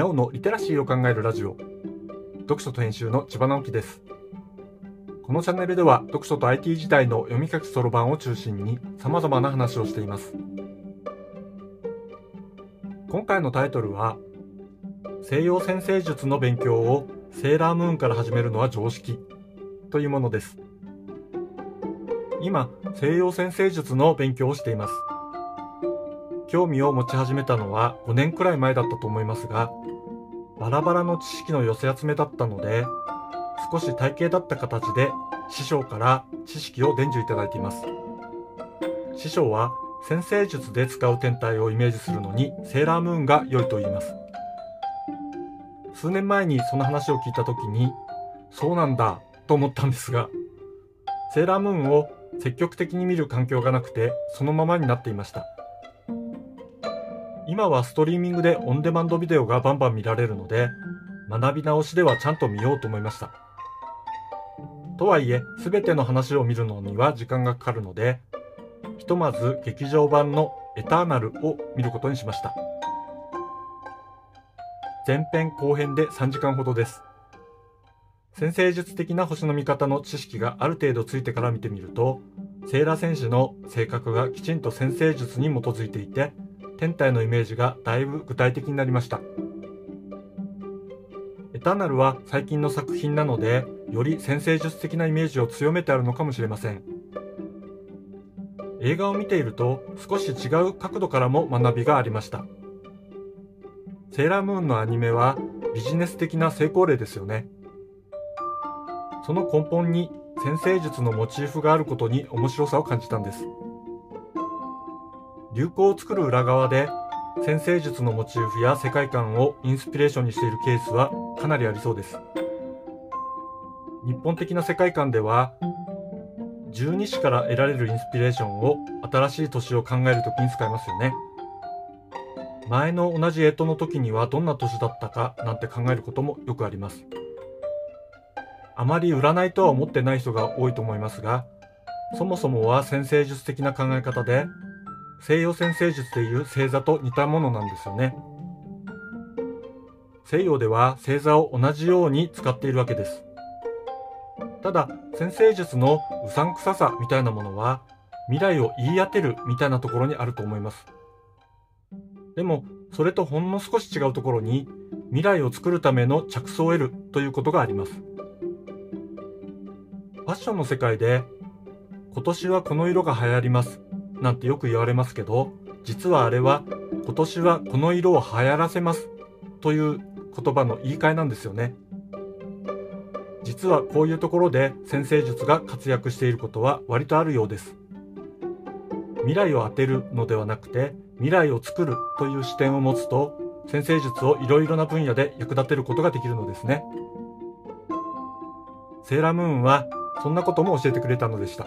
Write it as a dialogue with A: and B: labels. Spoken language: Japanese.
A: にゃおのリテラシーを考えるラジオ。読書と編集の千葉直樹です。このチャンネルでは読書と IT 時代の読み書きそろばんを中心に様々な話をしています。今回のタイトルは西洋先生術の勉強をセーラームーンから始めるのは常識というものです。今西洋先生術の勉強をしています。興味を持ち始めたのは5年くらい前だったと思いますが、バラバラの知識の寄せ集めだったので、少し体系だった形で師匠から知識を伝授いただいています。師匠は先生術で使う天体をイメージするのにセーラームーンが良いと言います。数年前にその話を聞いた時に、そうなんだと思ったんですが、セーラームーンを積極的に見る環境がなくてそのままになっていました。今はストリーミングでオンデマンドビデオがバンバン見られるので、学び直しではちゃんと見ようと思いました。とはいえ、すべての話を見るのには時間がかかるので、ひとまず劇場版のエターナルを見ることにしました。前編後編で3時間ほどです。先生術的な星の見方の知識がある程度ついてから見てみると、セーラ選手の性格がきちんと先生術に基づいていて、天体のイメージがだいぶ具体的になりました。エターナルは最近の作品なので、より先生術的なイメージを強めてあるのかもしれません。映画を見ていると少し違う角度からも学びがありました。セーラームーンのアニメはビジネス的な成功例ですよね。その根本に先生術のモチーフがあることに面白さを感じたんです。流行を作る裏側で先生術のモチーフや世界観をインスピレーションにしているケースはかなりありそうです。日本的な世界観では十二支から得られるインスピレーションを新しい年を考えるときに使いますよね。前の同じ干支の時にはどんな年だったかなんて考えることもよくあります。あまり占いとは思ってない人が多いと思いますが、そもそもは先生術的な考え方で西洋先生術でいう星座と似たものなんですよね。西洋では星座を同じように使っているわけです。ただ、先生術のうさんくささみたいなものは、未来を言い当てるみたいなところにあると思います。でも、それとほんの少し違うところに、未来を作るための着想を得るということがあります。ファッションの世界で、今年はこの色が流行りますなんてよく言われますけど、実はあれは今年はこの色を流行らせますという言葉の言い換えなんですよね。実はこういうところで先生術が活躍していることは割とあるようです。未来を当てるのではなくて未来を作るという視点を持つと先生術をいろいろな分野で役立てることができるのですね。セーラームーンはそんなことも教えてくれたのでした。